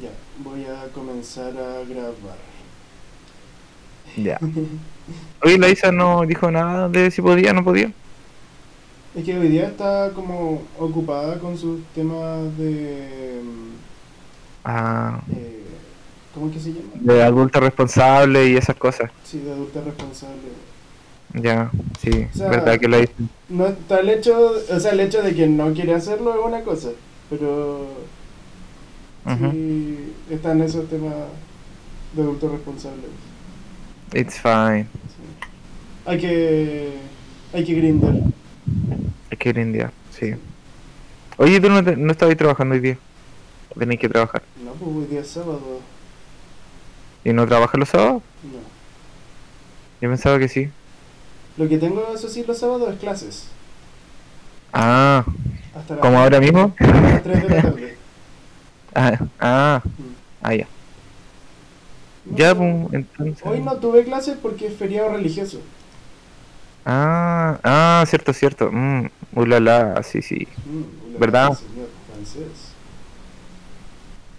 Ya, voy a comenzar a grabar. Ya. Oye, la Isa no dijo nada de si podía o no podía. Es que hoy día está como ocupada con sus temas de... Ah, eh, ¿Cómo es que se llama? de adulto responsable y esas cosas. Sí, de adulta responsable. Ya, sí, O sea, verdad que la. No está el hecho, o sea, el hecho de que no quiere hacerlo es una cosa, pero Ujú. sí están esos temas de adulto responsable. It's fine. sí. Hay que hay que grindar. Hay que ir India, sí. Oye, ¿tú no, te- no estabas trabajando hoy día? Tenéis que trabajar. No, pues hoy día es sábado. ¿Y no trabajas los sábados? No. Yo pensaba que sí. Lo que tengo, eso sí, los sábados es clases. Ah, ¿como ahora mismo? hasta las 3 de la tarde. Ah, ah, ah, ya. No, Ya, pues, entonces. Hoy no tuve clases porque es feriado religioso. Ah, ah, cierto, cierto. Mm, ulala, sí, sí. Mm, ¿Verdad? Señor francés.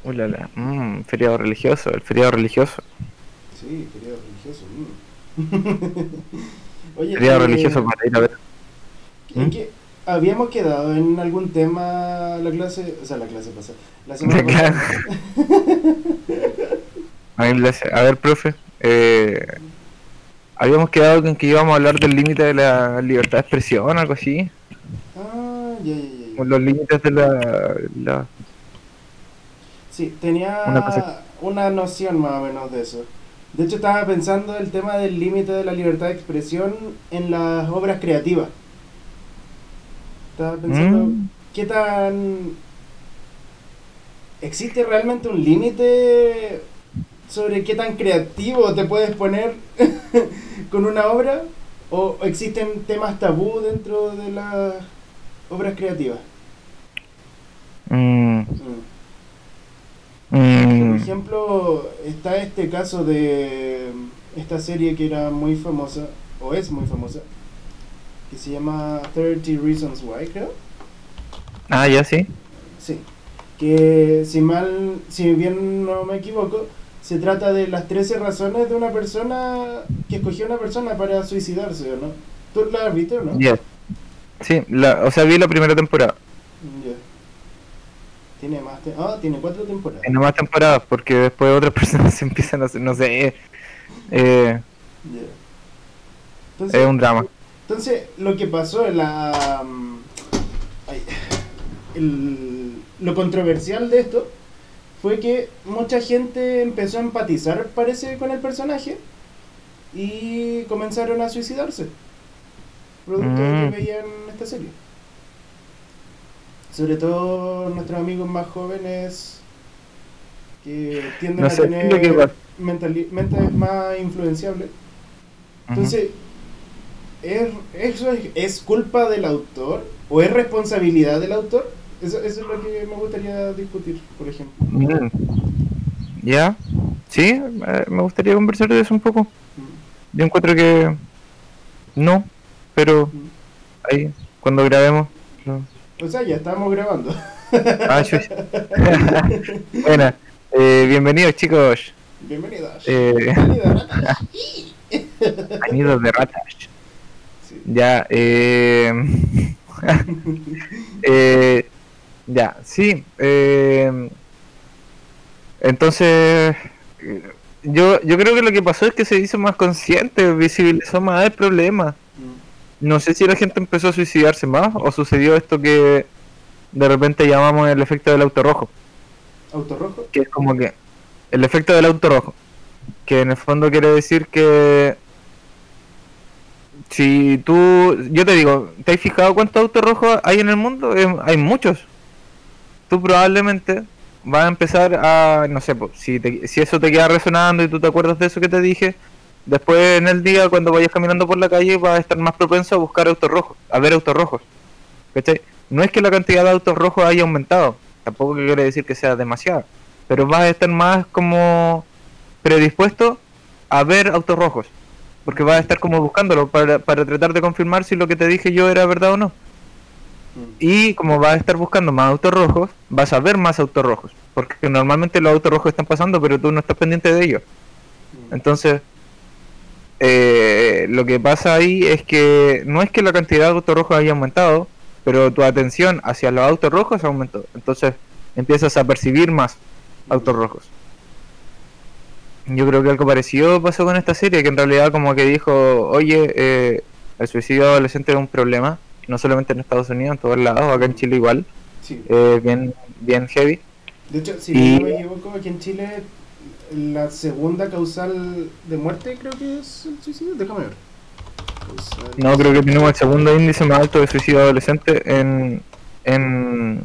Ulala, mm, feriado religioso, el feriado religioso. Sí, feriado religioso. mm. Oye, Feriado eh, religioso para ir a ver. ¿en ¿Mm? qué- habíamos quedado en algún tema la clase, o sea, la clase pasada. La semana pasada. A ver, profe, eh, habíamos quedado con que íbamos a hablar del límite de la libertad de expresión, algo así. Ah, ya, ya, ya, los límites de la, la- Sí, tenía Una una noción más o menos de eso. De hecho, estaba pensando el tema del límite de la libertad de expresión en las obras creativas. Estaba pensando, Mm. ¿qué tan... ¿Existe realmente un límite sobre qué tan creativo te puedes poner con una obra? ¿O existen temas tabú dentro de las obras creativas? Mm, Mm. Por ejemplo, está este caso de esta serie que era muy famosa, o es muy famosa, que se llama 30 Reasons Why, creo. ah, ya sí. Sí. Que si mal, si bien no me equivoco, se trata de las 13 razones de una persona que escogió una persona para suicidarse, ¿o no? ¿Tú la has visto o no? Yes. Sí, la, o sea, vi la primera temporada. Tiene más, te- ah, tiene cuatro temporadas. Tiene más temporadas porque después otras personas se empiezan a hacer, no sé, eh. Entonces, es un drama. Entonces, lo que pasó en la. mm, ay, el- lo controversial de esto fue que mucha gente empezó a empatizar, parece, con el personaje y comenzaron a suicidarse. Producto de Mm. que veían esta serie. Sobre todo nuestros amigos más jóvenes que tienden No a tener mentali- mentes más influenciables. Entonces, ¿es, ¿eso es, es culpa del autor o es responsabilidad del autor? Eso, eso es lo que me gustaría discutir, por ejemplo. ¿Ya? Sí, eh, me gustaría conversar de eso un poco. Mm, Yo encuentro que no, pero mm. ahí, cuando grabemos. no. O sea, ya estamos grabando. Ah. Buena, eh, bienvenidos chicos. Bienvenidas. Eh. Anidos de ratas. Ya, eh, eh, ya, sí. eh, entonces, eh, yo, yo creo que lo que pasó es que se hizo más consciente, visibilizó más el problema. No sé si la gente empezó a suicidarse más o sucedió esto que de repente llamamos el efecto del auto rojo, ¿Auto rojo? que es como que el efecto del auto rojo, que en el fondo quiere decir que si tú, yo te digo, ¿te has fijado cuántos autos rojos hay en el mundo? Eh, hay muchos. Tú probablemente vas a empezar a, no sé, pues, si, te- si eso te queda resonando y tú te acuerdas de eso que te dije, después en el día cuando vayas caminando por la calle vas a estar más propenso a buscar autos rojos, a ver autos rojos. ¿Cachai? No es que la cantidad de autos rojos haya aumentado, tampoco quiere decir que sea demasiada, pero vas a estar más como predispuesto a ver autos rojos, porque vas a estar como buscándolo para, para tratar de confirmar si lo que te dije yo era verdad o no. Mm, Y como vas a estar buscando más autos rojos, vas a ver más autos rojos, porque normalmente los autos rojos están pasando, pero tú no estás pendiente de ellos. Mm. Entonces, eh, lo que pasa ahí es que no es que la cantidad de autos rojos haya aumentado, pero tu atención hacia los autos rojos aumentó. Entonces, empiezas a percibir más autos rojos. Yo creo que algo parecido pasó con esta serie, que en realidad como que dijo, oye, eh, el suicidio adolescente es un problema, no solamente en Estados Unidos, en todos lados, acá en Chile igual, Sí. eh, bien, bien heavy. De hecho, si Y- no me equivoco, aquí en Chile la segunda causal de muerte creo que es el suicidio. Déjame ver. Causal- No, creo que tenemos el segundo índice más alto de suicidio adolescente en, en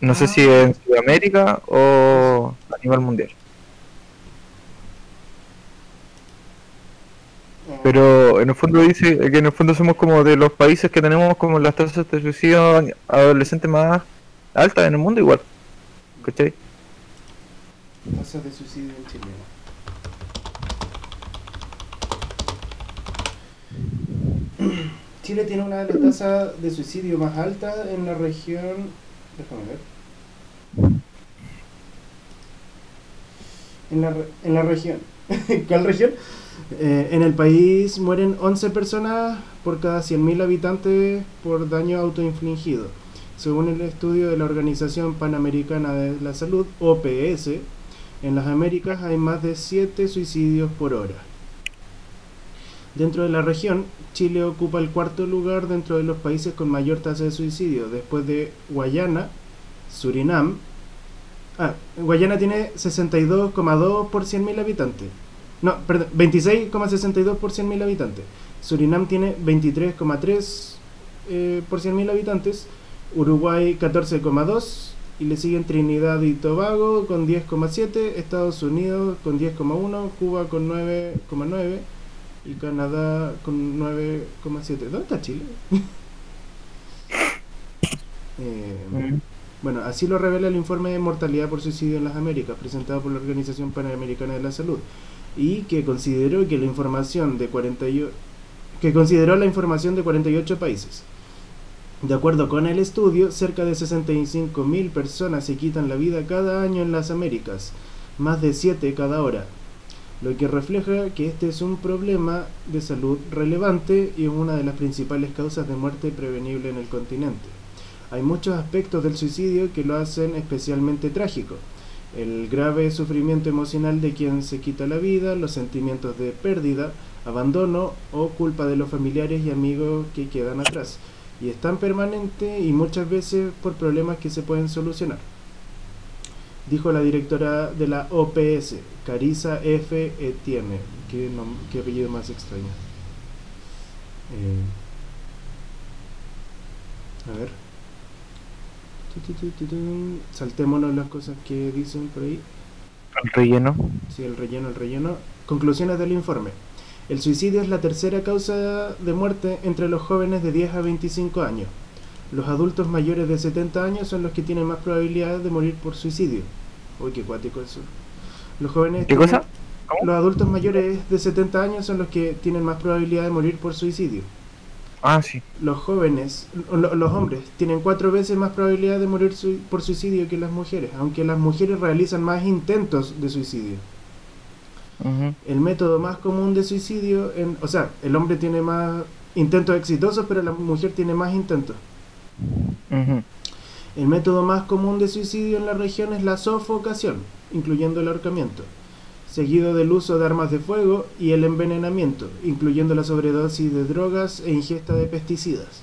no sé si en Sudamérica o a nivel mundial. Pero en el fondo dice que en el fondo somos como de los países que tenemos como las tasas de suicidio adolescente más altas en el mundo igual. ¿Cachai? Tasas de suicidio en Chile. Chile tiene una de las tasas de suicidio más altas en la región. Déjame ver. En la, en la región. ¿Cuál región? Eh, en el país mueren 11 personas por cada 100.000 habitantes por daño autoinfligido. Según el estudio de la Organización Panamericana de la Salud, OPS, en las Américas hay más de 7 suicidios por hora. Dentro de la región, Chile ocupa el cuarto lugar dentro de los países con mayor tasa de suicidio, después de Guayana, Surinam. Ah, Guayana tiene 62,2 por 100.000 habitantes. No, perdón, 26,62 por 100.000 habitantes. Surinam tiene 23,3 eh, por 100.000 habitantes. Uruguay 14,2 y le siguen Trinidad y Tobago con 10,7, Estados Unidos con 10,1, Cuba con 9,9 y Canadá con 9,7. ¿Dónde está Chile? Eh, Mm. bueno, así lo revela el informe de mortalidad por suicidio en las Américas presentado por la Organización Panamericana de la Salud y que consideró que la información de 48 que consideró la información de 48 países. De acuerdo con el estudio, cerca de 65.000 personas se quitan la vida cada año en las Américas, más de 7 cada hora, lo que refleja que este es un problema de salud relevante y es una de las principales causas de muerte prevenible en el continente. Hay muchos aspectos del suicidio que lo hacen especialmente trágico. El grave sufrimiento emocional de quien se quita la vida, los sentimientos de pérdida, abandono o culpa de los familiares y amigos que quedan atrás. Y es tan permanente y muchas veces por problemas que se pueden solucionar. Dijo la directora de la OPS, Carissa F. Etienne. Qué, qué apellido más extraño. Eh, a ver. Tu, tu, tu, tu, tu. Saltémonos las cosas que dicen por ahí. El relleno. Sí, el relleno, el relleno. Conclusiones del informe. El suicidio es la tercera causa de muerte entre los jóvenes de 10 a 25 años. Los adultos mayores de 70 años son los que tienen más probabilidades de morir por suicidio. Uy, qué cuático eso. Los jóvenes ¿Qué cosa? Los adultos mayores de 70 años son los que tienen más probabilidad de morir por suicidio. Ah, sí. Los jóvenes, lo- los hombres, tienen cuatro veces más probabilidad de morir por suicidio que las mujeres, aunque las mujeres realizan más intentos de suicidio. El método más común de suicidio, en, o sea, el hombre tiene más intentos exitosos, pero la mujer tiene más intentos. El método más común de suicidio en la región es la sofocación, incluyendo el ahorcamiento, seguido del uso de armas de fuego y el envenenamiento, incluyendo la sobredosis de drogas e ingesta de pesticidas.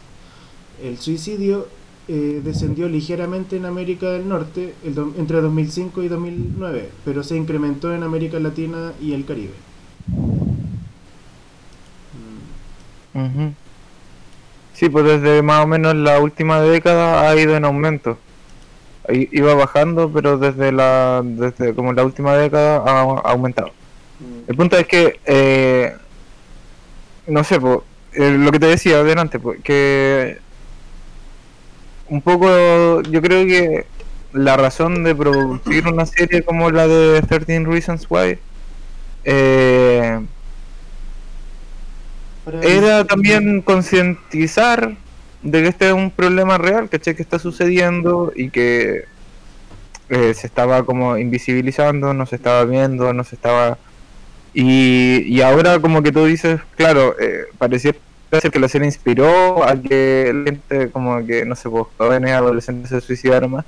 El suicidio eh, descendió ligeramente en América del Norte el do- entre 2005 y 2009, pero se incrementó en América Latina y el Caribe. Mm. Sí, pues desde más o menos la última década ha ido en aumento. Iba bajando, pero desde la desde como la última década ha, aumentado. Mm. El punto es que, eh, no sé, po, eh, lo que te decía adelante, po, que un poco yo creo que la razón de producir una serie como la de 13 Reasons Why eh, era también concientizar de que este es un problema real, ¿cachai? Que está sucediendo y que eh, se estaba como invisibilizando, no se estaba viendo, no se estaba... Y, y ahora como que tú dices, claro, eh, parecía que la serie inspiró a que la gente como que, no sé, pues jóvenes, adolescentes se suicidaron más.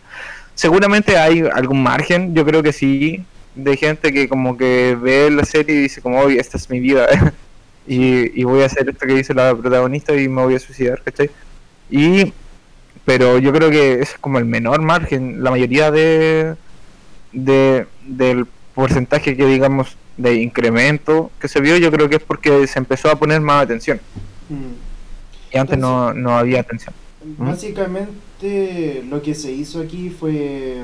Seguramente hay algún margen, yo creo que sí, de gente que como que ve la serie y dice como, oye, esta es mi vida. y, y voy a hacer esto que dice la protagonista y me voy a suicidar, ¿cachai? Y pero yo creo que es como el menor margen. La mayoría de, de del porcentaje que digamos de incremento que se vio, yo creo que es porque se empezó a poner más atención. Mm. Y antes no, no había atención. Básicamente lo que se hizo aquí fue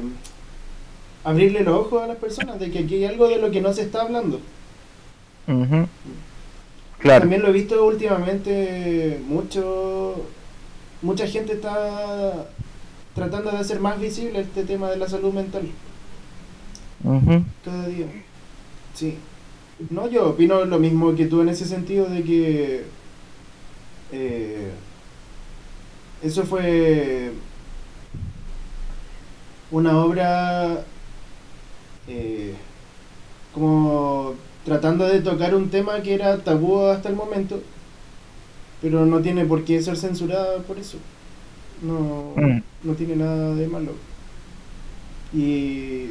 abrirle los ojos a las personas de que aquí hay algo de lo que no se está hablando. Claro. También lo he visto últimamente mucho mucha gente está tratando de hacer más visible este tema de la salud mental cada día. Sí. No, yo opino lo mismo que tú en ese sentido de que eh, eso fue una obra eh, como tratando de tocar un tema que era tabú hasta el momento, pero no tiene por qué ser censurada por eso. No, Mm. no tiene nada de malo. Y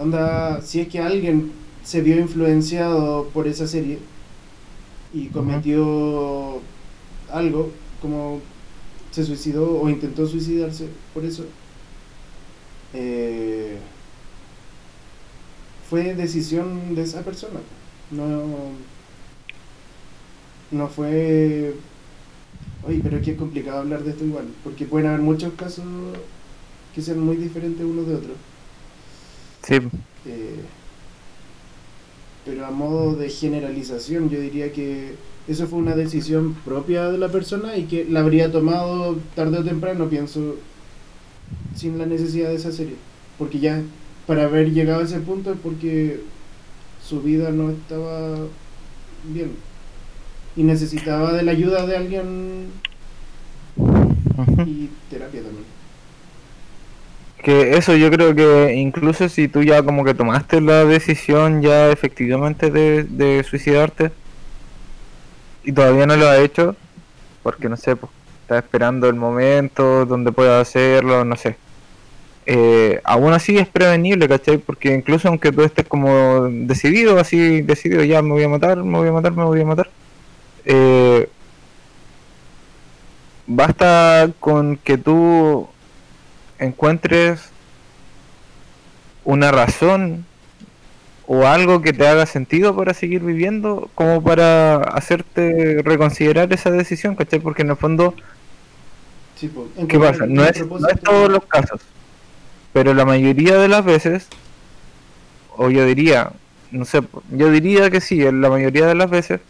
onda, si es que alguien se vio influenciado por esa serie y cometió algo, como se suicidó o intentó suicidarse por eso, eh, fue decisión de esa persona. No, no fue... Oye, pero es que es complicado hablar de esto igual, porque pueden haber muchos casos que sean muy diferentes unos de otros. Sí. Eh, pero a modo de generalización, yo diría que eso fue una decisión propia de la persona y que la habría tomado tarde o temprano, pienso, sin la necesidad de esa serie. Porque ya, para haber llegado a ese punto es porque su vida no estaba bien. Y necesitaba de la ayuda de alguien y terapia también. Que eso yo creo que incluso si tú ya como que tomaste la decisión ya efectivamente de, de suicidarte y todavía no lo has hecho, porque no sé, pues estás esperando el momento donde puedas hacerlo, no sé. Eh, aún así es prevenible, ¿cachai? Porque incluso aunque tú estés como decidido, así decidido, ya me voy a matar, me voy a matar, me voy a matar, eh, basta con que tú encuentres una razón o algo que te haga sentido para seguir viviendo como para hacerte reconsiderar esa decisión, ¿cachai? Porque en el fondo, Sí, ¿qué pasa? No es, no es todos los casos, pero la mayoría de las veces, o yo diría, no sé, yo diría que sí, en la mayoría de las veces,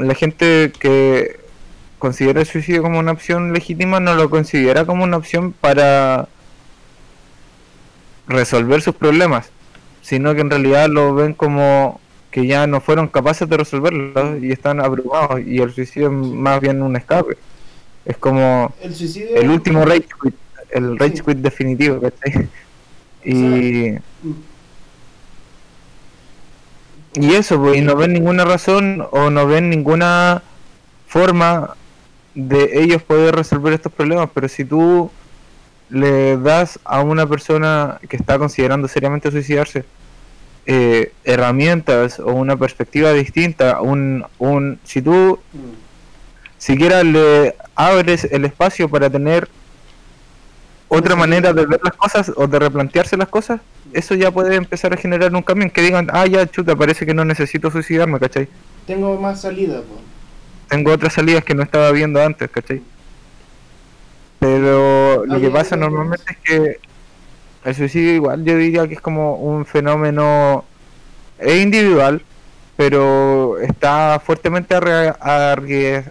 la gente que considera el suicidio como una opción legítima no lo considera como una opción para resolver sus problemas, sino que en realidad lo ven como que ya no fueron capaces de resolverlo y están abrumados y el suicidio es más bien un escape. Es como El suicidio. el último rage quit, el rage quit definitivo, ¿cachai? Y, y eso, pues, y no ven ninguna razón o no ven ninguna forma de ellos poder resolver estos problemas, pero si tú le das a una persona que está considerando seriamente suicidarse eh, herramientas o una perspectiva distinta, un, un, si tú siquiera le abres el espacio para tener otra manera de ver las cosas o de replantearse las cosas, eso ya puede empezar a generar un cambio en que digan, ah, ya, chuta, parece que no necesito suicidarme, ¿cachai? Tengo más salida, po. Tengo otras salidas que no estaba viendo antes, ¿cachai? Pero lo que pasa normalmente es que el suicidio igual yo diría que es como un fenómeno individual, pero está fuertemente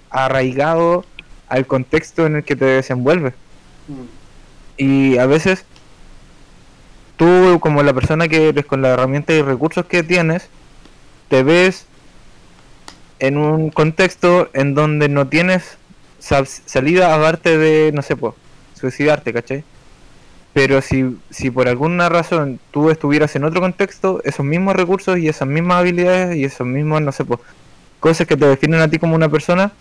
arraigado al contexto en el que te desenvuelves. Mm. Y a veces tú, como la persona que eres, con la herramienta y recursos que tienes, te ves en un contexto en donde no tienes sal- salida aparte de, no sé, pues, suicidarte, ¿cachai? pero si, si por alguna razón tú estuvieras en otro contexto, esos mismos recursos y esas mismas habilidades y esos mismos, no sé, pues, cosas que te definen a ti como una persona,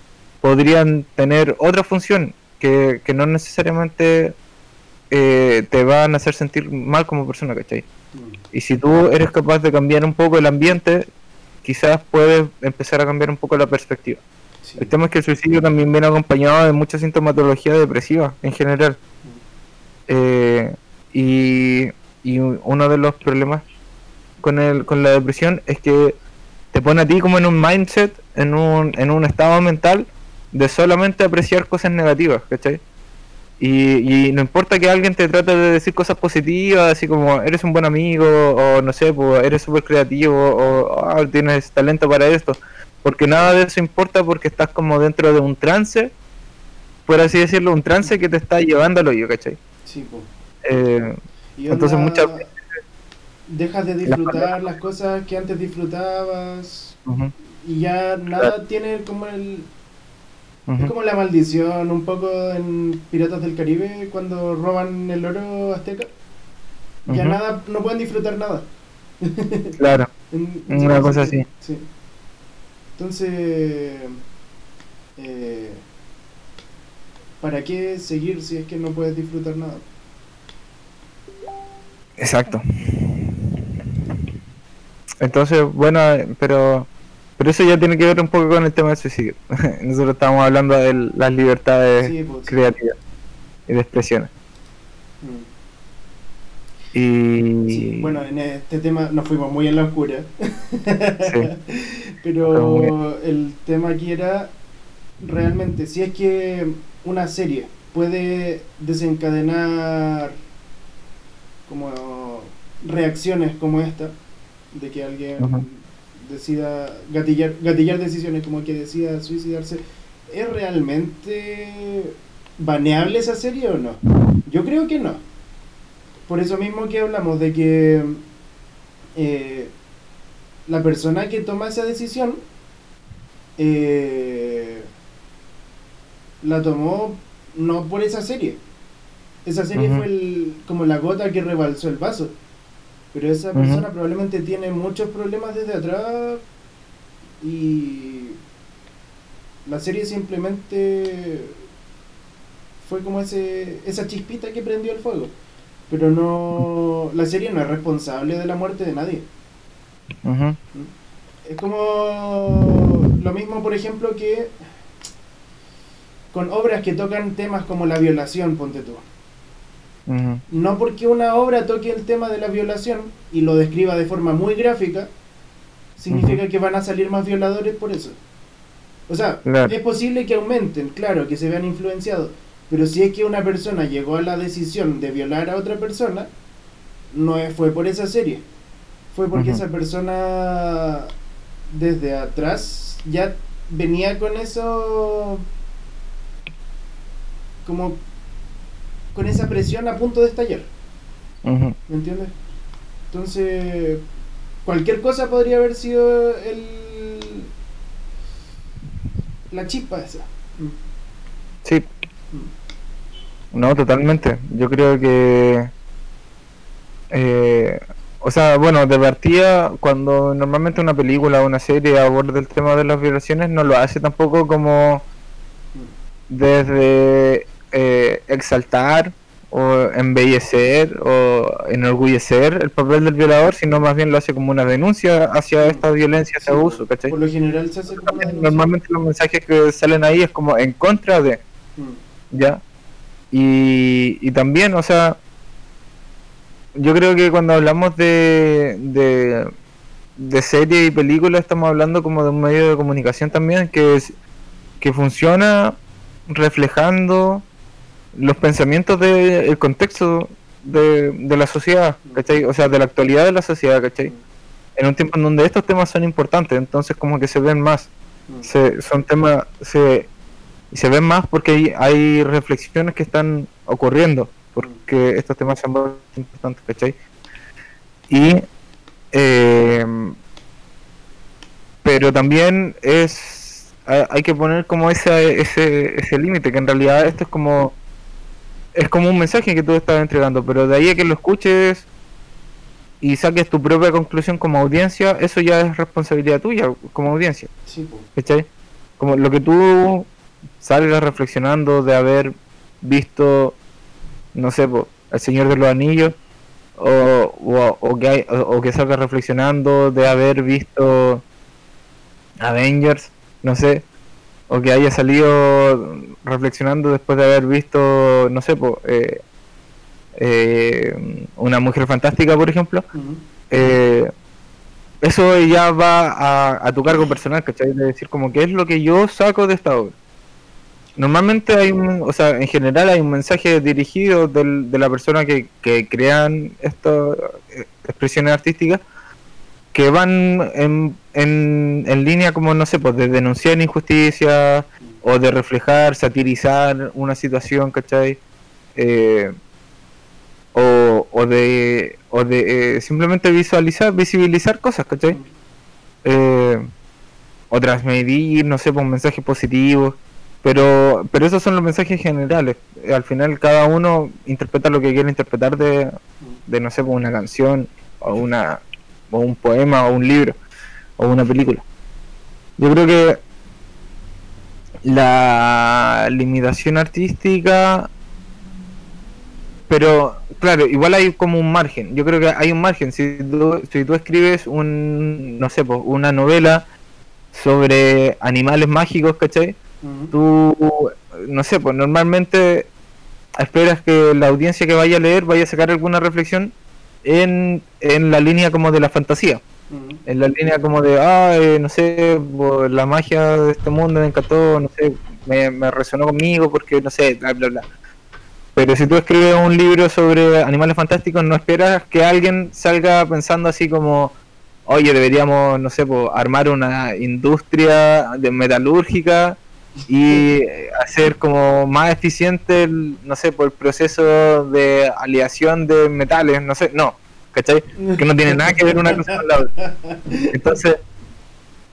podrían tener otra función que, que no necesariamente eh, te van a hacer sentir mal como persona, ¿cachai? Mm. Y si tú eres capaz de cambiar un poco el ambiente, quizás puedes empezar a cambiar un poco la perspectiva. Sí. El tema es que el suicidio también viene acompañado de mucha sintomatología depresiva en general. Eh, y, y uno de los problemas con, el, con la depresión es que te pone a ti como en un mindset, en un, en un estado mental de solamente apreciar cosas negativas, ¿cachai? Y, y no importa que alguien te trate de decir cosas positivas, así como eres un buen amigo, o no sé, pues eres súper creativo, o "Ah, tienes talento para esto, porque nada de eso importa porque estás como dentro de un trance, por así decirlo, un trance que te está llevando al hoyo, ¿cachai? Sí. Eh, Y Entonces muchas veces- Dejas de disfrutar las cosas que antes disfrutabas y ya nada tiene como el... Es como la maldición un poco en Piratas del Caribe cuando roban el oro azteca. Ya Ujú. nada, no pueden disfrutar nada. Claro, En- Una cosa sí, así. Sí. Entonces, eh, ¿para qué seguir si es que no puedes disfrutar nada? exacto. Entonces, bueno, eh, pero pero eso ya tiene que ver un poco con el tema del suicidio. Nosotros estamos hablando de las libertades Sí, pues, sí. creativas y de expresiones. Mm. Y Sí, bueno, en este tema nos fuimos muy en la oscura. Pero el tema aquí era realmente, si es que una serie puede desencadenar como reacciones como esta, de que alguien. Decida gatillar, gatillar decisiones como que decida suicidarse, ¿es realmente baneable esa serie o no? Yo creo que no. Por eso mismo que hablamos de que eh, la persona que toma esa decisión eh, la tomó no por esa serie. Esa serie fue el- como la gota que rebalsó el vaso. Pero esa persona probablemente tiene muchos problemas desde atrás y la serie simplemente fue como ese esa chispita que prendió el fuego. Pero no la serie no es responsable de la muerte de nadie. Es como lo mismo, por ejemplo, que con obras que tocan temas como la violación, ponte tú. No porque una obra toque el tema de la violación y lo describa de forma muy gráfica, significa que van a salir más violadores por eso. O sea, Claro. es posible que aumenten, claro, que se vean influenciados, pero si es que una persona llegó a la decisión de violar a otra persona, no es- fue por esa serie. Fue porque esa persona desde atrás ya venía con eso como con esa presión a punto de estallar. ¿Me entiendes? Entonces, cualquier cosa podría haber sido el la chispa esa. Mm, Sí, mm. no, totalmente. Yo creo que, eh, o sea, bueno, de partida, cuando normalmente una película o una serie aborda el tema de las violaciones, no lo hace tampoco como desde eh, exaltar o embellecer o enorgullecer el papel del violador, sino más bien lo hace como una denuncia hacia esta violencia, ese Sí, abuso, ¿cachai? Por lo general se hace como. Normalmente los mensajes que salen ahí es como en contra de, Mm, ¿ya? Y, y también, o sea, yo creo que cuando hablamos de, de, de serie y película estamos hablando como de un medio de comunicación también que, es, que funciona reflejando los pensamientos del contexto de, de la sociedad, ¿cachai? O sea, de la actualidad de la sociedad, ¿cachai? En un tiempo en donde estos temas son importantes, entonces como que se ven más se, son temas se, se ven más porque hay, hay reflexiones que están ocurriendo porque estos temas son muy importantes ¿cachai? y eh, pero también es hay que poner como ese ese, ese límite que en realidad esto es como es como un mensaje que tú estás entregando, pero de ahí a que lo escuches y saques tu propia conclusión como audiencia, eso ya es responsabilidad tuya como audiencia. Sí. Como lo que tú salgas reflexionando de haber visto, no sé, po, El Señor de los Anillos, o, o, o que, hay- o, o que salgas reflexionando de haber visto Avengers, no sé, o que haya salido reflexionando después de haber visto, no sé, po, eh, eh, una mujer fantástica, por ejemplo, eh, eso ya va a, a tu cargo personal, ¿cachai? De decir como qué es lo que yo saco de esta obra. Normalmente hay un, o sea, en general hay un mensaje dirigido del- de la persona que, que crean estas eh, expresiones artísticas que van en, en, en línea como, no sé, pues de denunciar injusticia o de reflejar, satirizar una situación, ¿cachai? Eh, o, de, o de eh, simplemente visualizar, visibilizar cosas, ¿cachai? Eh, o transmitir, no sé, pues un mensaje positivo. Pero, pero esos son los mensajes generales. Eh, Al final cada uno interpreta lo que quiere interpretar de, de no sé, pues una canción o una o un poema o un libro o una película. Yo creo que la limitación artística pero claro, igual hay como un margen. Yo creo que hay un margen. Si tú, si tú escribes un, no sé, pues, una novela sobre animales mágicos, ¿cachai? Tú, no sé, pues normalmente esperas que la audiencia que vaya a leer vaya a sacar alguna reflexión en, en la línea como de la fantasía. Ujú. En la línea como de, ah, eh, no sé, la magia de este mundo me encantó, no sé, me, me resonó conmigo porque, no sé, bla, bla, bla. Pero si tú escribes un libro sobre animales fantásticos, no esperas que alguien salga pensando así como, oye, deberíamos, no sé, armar una industria de metalúrgica y hacer como más eficiente, el, no sé, por el proceso de aleación de metales, no sé, no, ¿cachai? Que no tiene nada que ver una cosa con la otra. Entonces,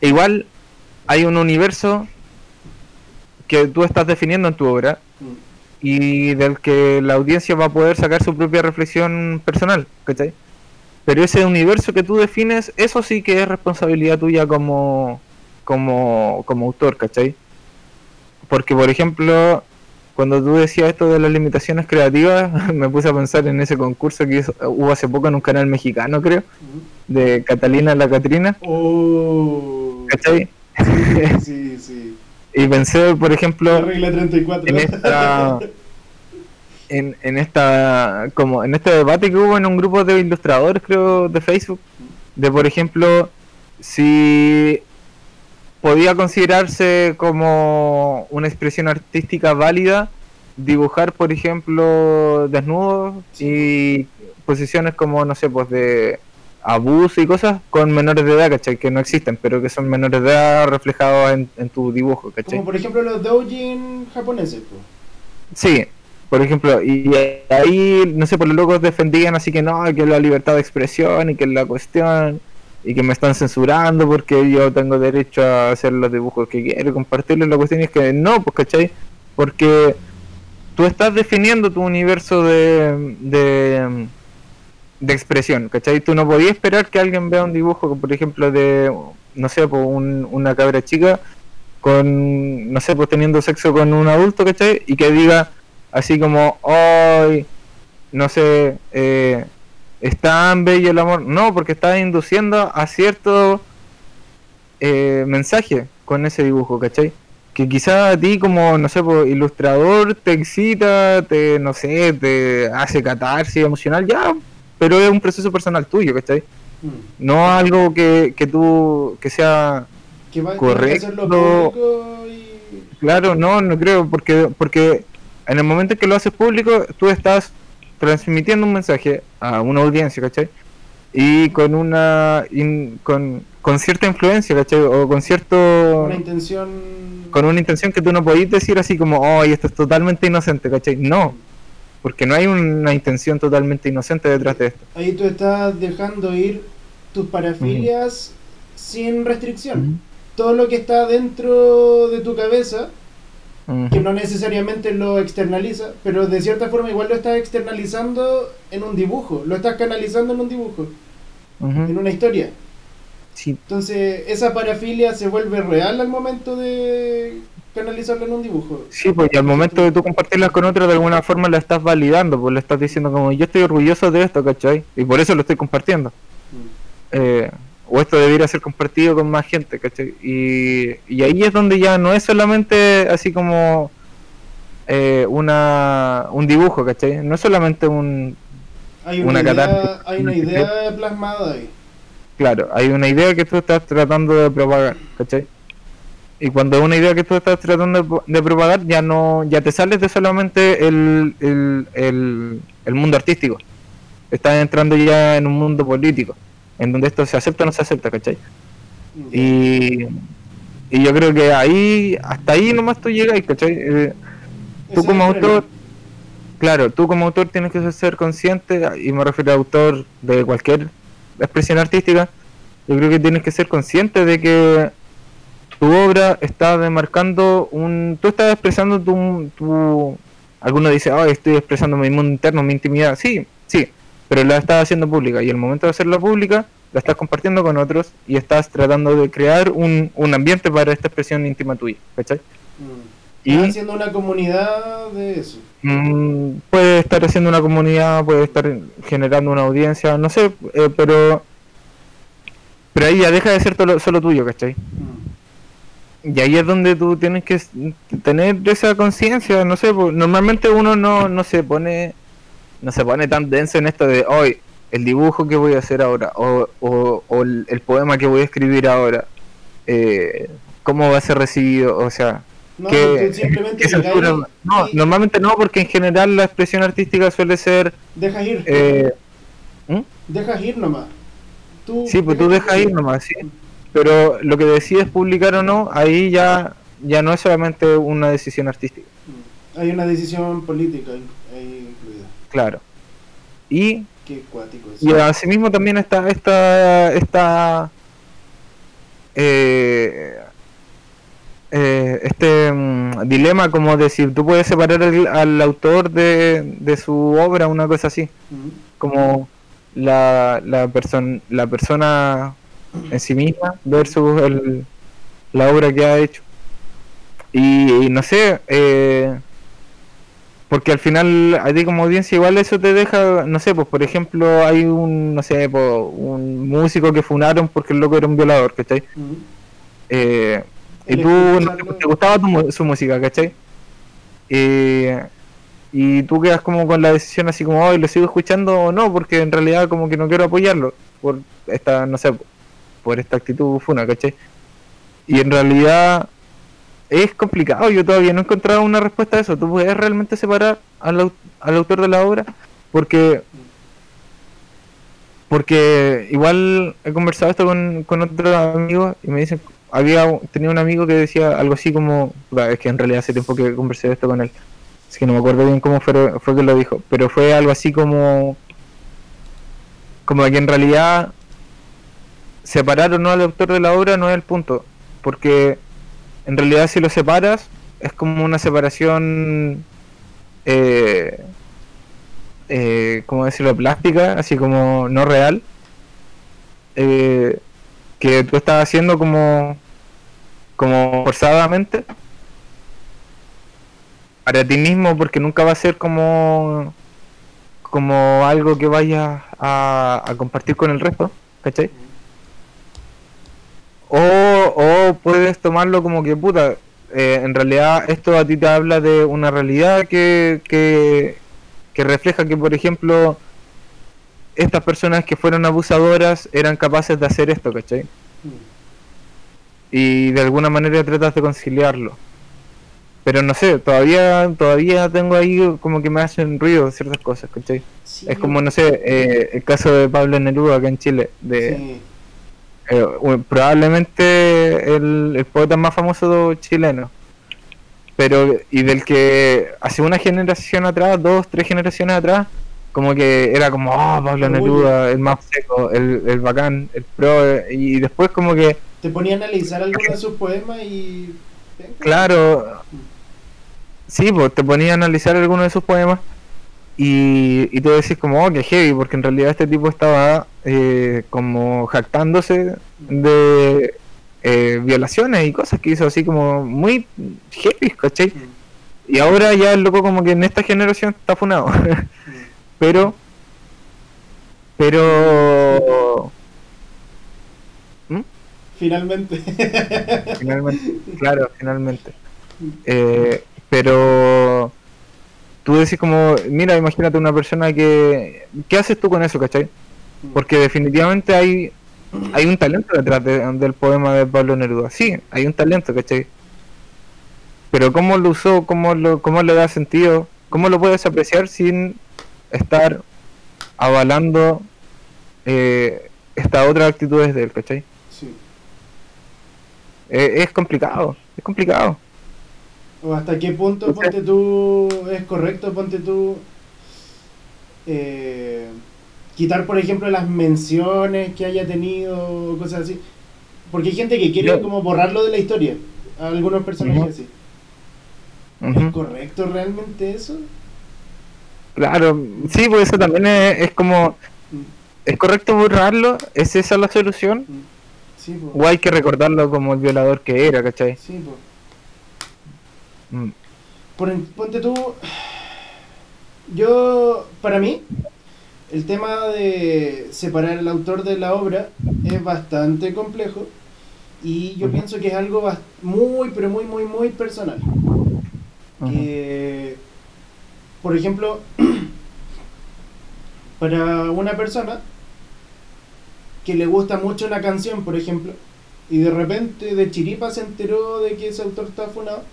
igual hay un universo que tú estás definiendo en tu obra y del que la audiencia va a poder sacar su propia reflexión personal, ¿cachai? Pero ese universo que tú defines, eso sí que es responsabilidad tuya como, como, como autor, ¿cachai? Porque, por ejemplo, cuando tú decías esto de las limitaciones creativas, me puse a pensar en ese concurso que hizo- hubo hace poco en un canal mexicano, creo, de Catalina la Catrina, Oh. ¿cachai? Sí, sí. Y pensé, por ejemplo, regla 34. en esta en, en esta como en este debate que hubo en un grupo de ilustradores creo de Facebook de por ejemplo si podía considerarse como una expresión artística válida dibujar por ejemplo desnudos y posiciones como no sé pues de abuso y cosas con menores de edad, ¿cachai? Que no existen, pero que son menores de edad reflejados en, en tu dibujo, ¿cachai? Como por ejemplo los doujin japoneses. po. Sí, por ejemplo, y ahí, no sé, por los locos defendían así que no, que la libertad de expresión y que la cuestión, y que me están censurando porque yo tengo derecho a hacer los dibujos que quiero, compartirlos. La cuestión es que no, pues, ¿cachai? Porque tú estás definiendo tu universo de, de, de expresión, ¿cachai? Tú no podías esperar que alguien vea un dibujo, por ejemplo, de, no sé, pues, un- una cabra chica con, no sé, pues teniendo sexo con un adulto, ¿cachai? Y que diga así como, hoy, no sé, eh, es tan bello el amor. No, porque está induciendo a cierto eh, mensaje con ese dibujo, ¿cachai? Que quizá a ti como, no sé, pues, ilustrador te excita, te, no sé, te hace catarsis emocional, ya, pero es un proceso personal tuyo, ¿cachai? Mm. No algo que, que tú, que sea Que que Correcto. público y. Claro, no, no creo, porque, porque en el momento en que lo haces público, tú estás transmitiendo un mensaje a una audiencia, ¿cachai? Y con una, in- con, con cierta influencia, ¿cachai? O con cierto, Una intención. con una intención que tú no podías decir así como, oh, esto es totalmente inocente, ¿cachai? No, porque no hay una intención totalmente inocente detrás de esto. Ahí tú estás dejando ir tus parafilias sin restricción. Todo lo que está dentro de tu cabeza Que no necesariamente lo externaliza, pero de cierta forma igual lo estás externalizando en un dibujo, lo estás canalizando en un dibujo, en una historia. Sí, Entonces, esa parafilia se vuelve real al momento de canalizarlo en un dibujo. Sí, y al momento de tú compartirlas con otro, de alguna forma la estás validando, pues le estás diciendo como yo estoy orgulloso de esto, ¿cachai? Y por eso lo estoy compartiendo. Eh, o esto debería ser compartido con más gente, ¿cachai? Y, y ahí es donde ya no es solamente así como eh, una un dibujo, ¿cachai? No es solamente un... Hay una, Una idea, hay una idea plasmada ahí. Claro, hay una idea que tú estás tratando de propagar, ¿cachai? Y cuando es una idea que tú estás tratando de, de propagar, ya no ya te sales de solamente el, el, el, el mundo artístico. Estás entrando ya en un mundo político, en donde esto se acepta o no se acepta, ¿cachai? Y, y yo creo que ahí, hasta ahí nomás tú llegas, ¿cachai? Eh, tú como autor, claro, tú como autor tienes que ser consciente, y me refiero a autor de cualquier expresión artística, yo creo que tienes que ser consciente de que tu obra está demarcando un... Tú estás expresando tu... tu alguno dice, oh, estoy expresando mi mundo interno, mi intimidad. Sí, pero la estás haciendo pública y al momento de hacerla pública, la estás compartiendo con otros y estás tratando de crear un, un ambiente para esta expresión íntima tuya, ¿cachai? Mm. Y- Estás haciendo una comunidad de eso. Mm, puede estar haciendo una comunidad, puede estar generando una audiencia, no sé, eh, pero pero ahí ya deja de ser tolo- solo tuyo, ¿cachai? Mm. Y ahí es donde tú tienes que tener esa conciencia, no sé, normalmente uno no, no se pone no se pone tan denso en esto de hoy el dibujo que voy a hacer ahora o, o, o el, el poema que voy a escribir ahora eh, cómo va a ser recibido, o sea, No, que, que no, normalmente no, porque en general la expresión artística suele ser dejas ir. eh, ¿Mm? Dejas ir nomás. Tú Sí, pues tú dejas ir nomás, sí. Pero lo que decides publicar o no, ahí ya, ya no es solamente una decisión artística. Hay una decisión política. Claro. Y, Qué cuático es. y asimismo también está esta, esta eh, eh, este mm, dilema como de si tú puedes separar al, al autor de, de su obra, una cosa así. Como la, la, person- la persona en sí misma versus el, la obra que ha hecho. Y, y no sé, eh, porque al final a ti como audiencia igual eso te deja, no sé, pues por ejemplo hay un, no sé, po, un músico que funaron porque el loco era un violador, ¿cachai? Eh, y tú no escucharlo- te, gustaba tu su música, ¿cachai? Eh, y tú quedas como con la decisión así como, hoy lo sigo escuchando o no, porque en realidad como que no quiero apoyarlo por esta, no sé, por esta actitud funa, ¿cachai? Y en realidad es complicado, yo todavía no he encontrado una respuesta a eso. ¿Tú puedes realmente separar al, al autor de la obra? Porque porque igual he conversado esto con, con otros amigos y me dicen, había tenía un amigo que decía algo así como, es que en realidad hace tiempo que conversé esto con él, es que no me acuerdo bien cómo fue, fue que lo dijo, pero fue algo así como, como que en realidad separar o no al autor de la obra no es el punto, porque en realidad si lo separas es como una separación eh, eh, ¿cómo decirlo? plástica, así como no real, eh, que tú estás haciendo como, como forzadamente para ti mismo, porque nunca va a ser como, como algo que vayas a, a compartir con el resto, ¿cachai? O, o puedes tomarlo como que puta, eh, en realidad esto a ti te habla de una realidad que, que, que refleja que, por ejemplo, estas personas que fueron abusadoras eran capaces de hacer esto, ¿cachai? Y de alguna manera tratas de conciliarlo. Pero no sé, todavía todavía tengo ahí como que me hacen ruido ciertas cosas, ¿cachai? Sí, Es como, no sé, eh, el caso de Pablo Neruda acá en Chile, de sí. Eh, probablemente el, el poeta más famoso chileno. Pero, y del que hace una generación atrás, dos, tres generaciones atrás, como que era como, oh, Pablo. Neruda, el más seco, el, el bacán, el pro, y después como que, Te ponía a analizar algunos de sus poemas y. claro, Sí, pues te ponía a analizar alguno de sus poemas y, y tú decís como, oh, que heavy, porque en realidad este tipo estaba eh, como jactándose de eh, violaciones y cosas que hizo así como muy heavy, ¿cachai? Y ahora ya el loco como que en esta generación está funado. pero... Pero... ¿Mm? Finalmente. Finalmente, claro, finalmente. Eh, pero tú decís como, mira, imagínate una persona que... ¿Qué haces tú con eso, cachai? Porque definitivamente hay hay un talento detrás del poema de Pablo Neruda. Sí, hay un talento, ¿cachai? Pero cómo lo usó, cómo, lo, cómo le da sentido, cómo lo puedes apreciar sin estar avalando eh, estas otras actitudes de él, ¿cachai? Sí. Eh, es complicado, es complicado. ¿O hasta qué punto, ponte tú, es correcto, ponte tú, eh, quitar, por ejemplo, las menciones que haya tenido, cosas así? Porque hay gente que quiere como borrarlo de la historia, algunos personajes así. ¿Es correcto realmente eso? Claro, sí, pues eso también es, como... Mm. ¿Es correcto borrarlo? ¿Es esa la solución? Mm. Sí, pues. O hay que recordarlo como el violador que era, ¿cachai? Sí, pues. Ponte tú. Yo, para mí, el tema de separar el autor de la obra es bastante complejo y yo pienso que es algo muy, pero muy, muy, muy personal. por ejemplo, para una persona que le gusta mucho una canción, por ejemplo, y de repente de chiripa se enteró de que ese autor está funado,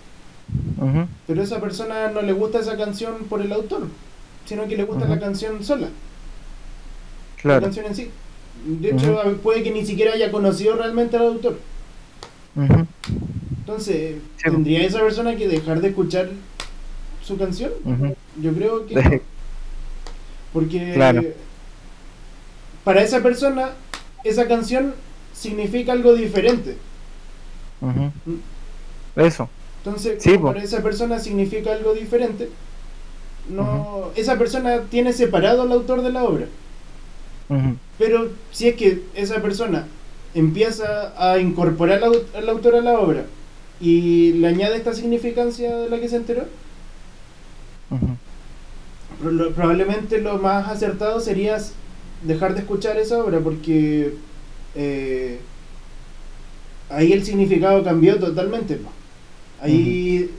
pero esa persona no le gusta esa canción por el autor, sino que le gusta la canción sola. La canción en sí. De hecho, puede que ni siquiera haya conocido realmente al autor. Entonces, ¿tendría esa persona que dejar de escuchar su canción? Yo creo que Porque para esa persona, esa canción significa algo diferente. Mm. Eso. Entonces, para esa persona significa algo diferente, no, esa persona tiene separado al autor de la obra. Pero si es que esa persona empieza a incorporar al, autor a la obra y le añade esta significancia de la que se enteró, probablemente lo más acertado sería dejar de escuchar esa obra porque eh, ahí el significado cambió totalmente. Ahí,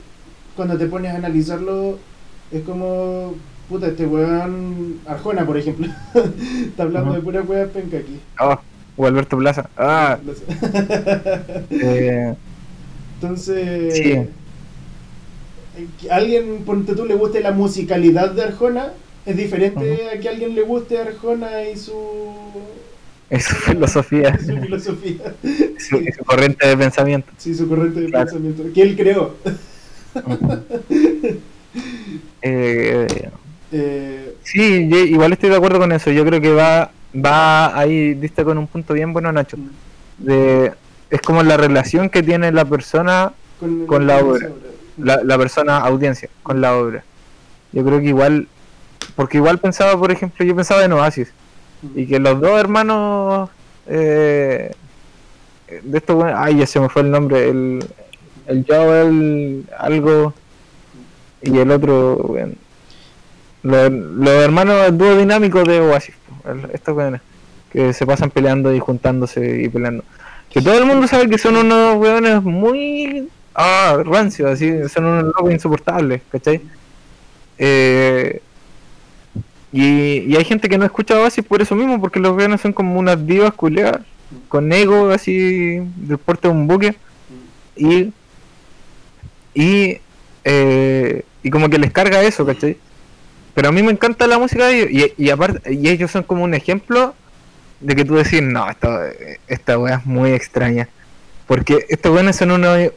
cuando te pones a analizarlo, es como, puta, este weón, Arjona, por ejemplo, está hablando de pura weá penca aquí. Oh, o Alberto Plaza. Ah. eh, Entonces, sí. alguien, ponte tú, le guste la musicalidad de Arjona, es diferente a que a alguien le guste Arjona y su es su filosofía. Su filosofía. Su, su, corriente de pensamiento. Sí, su corriente de pensamiento. Que él creó. Eh, eh, sí, igual estoy de acuerdo con eso. Yo creo que va, va ahí, diste con un punto bien bueno, Nacho. De, es como la relación que tiene la persona con, la obra. La, la persona audiencia con la obra. Yo creo que igual, porque igual pensaba, por ejemplo, yo pensaba en Oasis y que los dos hermanos eh, de esto ay ya se me fue el nombre el el Joel algo y el otro los, los hermanos dúo dinámico de Oasis estos weones que se pasan peleando y juntándose y peleando que todo el mundo sabe que son unos weones muy ah rancios así son unos locos insoportables ¿cachai? Eh, y, hay gente que no escucha Oasis por eso mismo, porque los veganos son como unas divas culeadas, con ego así del porte de un buque. Y, y, eh, y como que les carga eso, ¿cachai? Pero a mí me encanta la música de ellos. Y, aparte, y ellos son como un ejemplo de que tú decís, no, esta, esta wea es muy extraña. Porque estos weones son unos, eh,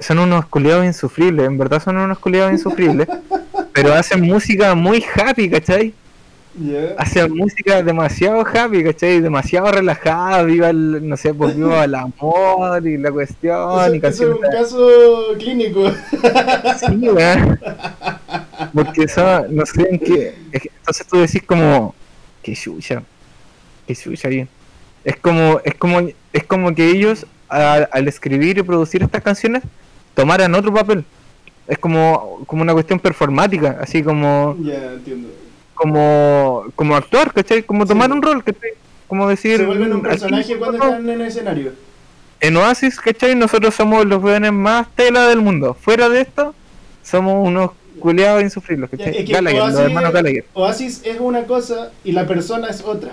son unos culiados insufribles, en verdad son unos culiados insufribles, pero hacen música muy happy, ¿cachai? Ya. hacen música demasiado happy, ¿cachai? Demasiado relajada, viva el, no sé, pues viva el amor y la cuestión Eso, y eso es un caso clínico. Sí, weón. Porque eso, no sé en qué. entonces tú decís como. Que chucha. Que chucha bien. Es como, es como, es como que ellos a- al escribir y producir estas canciones tomaran otro papel. Es como, como una cuestión performática, así como, ya, entiendo. Como, como actuar, ¿cachai? Como tomar Sí. un rol, ¿cachai? Como decir. Se vuelven un personaje cuando están en el escenario. en Oasis, ¿cachai? Nosotros somos los weones más tela del mundo. Fuera de esto, somos unos culeados insufribles, ¿cachai? es que Gallagher, los Oasis, hermanos Gallagher. Oasis es una cosa y la persona es otra.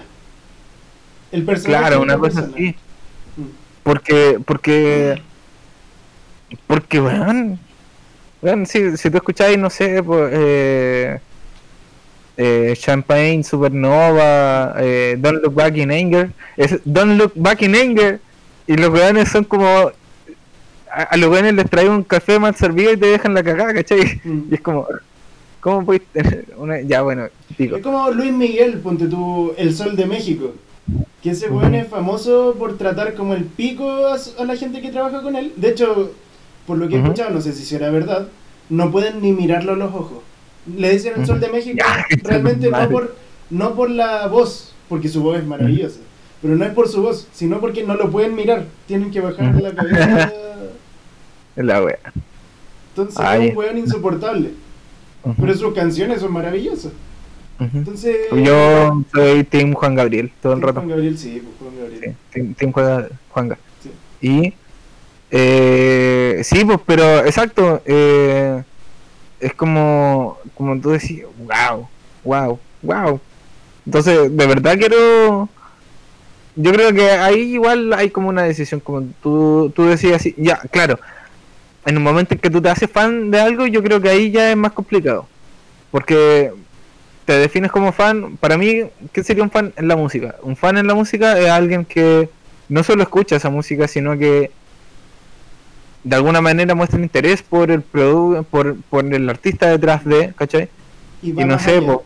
El personaje Claro, es una la cosa persona. así. Porque, porque, porque, weón, weón, si, si tú escucháis, no sé, pues, eh, eh, Champagne, Supernova, eh, Don't Look Back in Anger, es Don't Look Back in Anger, y los weones son como, a, a los weones les traen un café mal servido y te dejan la cagada, ¿cachai? Mm. Y es como, ¿cómo puedes tener una, ya bueno, digo, Es como Luis Miguel, ponte tú, El Sol de México. Que ese weón es famoso por tratar como el pico a, la gente que trabaja con él. De hecho, por lo que he escuchado, no sé si será verdad, no pueden ni mirarlo a los ojos. Le dicen El Sol de México realmente no por, no por la voz, porque su voz es maravillosa. Pero no es por su voz, sino porque no lo pueden mirar. Tienen que bajar la cabeza. la wea. Entonces Ay. es un weón insoportable. Pero sus canciones son maravillosas. Entonces. Yo soy Team Juan Gabriel todo el rato. Juan Gabriel, sí, pues, Juan Gabriel. Sí, Team, team Juan, Juanga. Sí. Y. Eh, sí, pues, pero exacto. eh, es como. Como tú decís, wow, wow, wow. Entonces, de verdad quiero. Yo creo que ahí igual hay como una decisión, como tú, tú decías así, ya, claro, en un momento en que tú te haces fan de algo, yo creo que ahí ya es más complicado. Porque te defines como fan, para mí, ¿qué sería un fan en la música? Un fan en la música es alguien que no solo escucha esa música, sino que de alguna manera muestra interés por el produ por, por el artista detrás de, ¿cachai? Y, no sé, allá. po,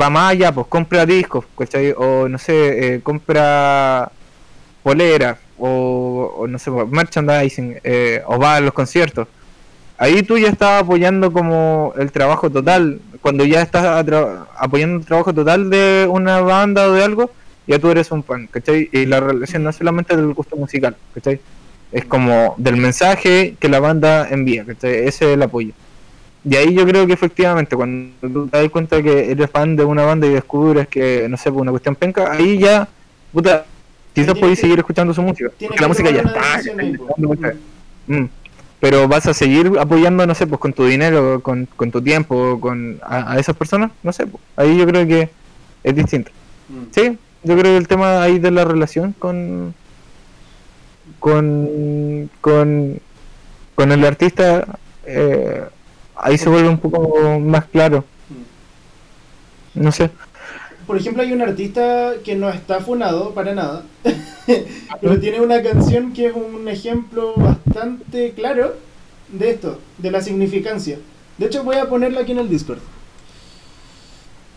va más allá, pues compra discos, ¿cachai? O no sé, eh, compra polera, o, o no sé, merchandising, eh, o va a los conciertos. Ahí tú ya estás apoyando como el trabajo total. Cuando ya estás apoyando el trabajo total de una banda o de algo, ya tú eres un fan, ¿cachai? Y la relación no es solamente del gusto musical, ¿cachai? Es como del mensaje que la banda envía. Ese es el apoyo. Y ahí yo creo que efectivamente, cuando tú te das cuenta que eres fan de una banda y descubres que, no sé, por una cuestión penca, ahí ya, puta, quizás podéis seguir escuchando su música. Porque la música ya está. cuenta. Mm. Pero vas a seguir apoyando, no sé, pues con tu dinero, con, con tu tiempo, con a, a esas personas, no sé, pues, ahí yo creo que es distinto. Mm. Sí, yo creo que el tema ahí de la relación con con con, con el artista eh, ahí se vuelve un poco más claro. No sé. Por ejemplo, hay un artista que no está funado para nada, pero tiene una canción que es un ejemplo bastante claro de esto, de la significancia. De hecho, voy a ponerla aquí en el Discord.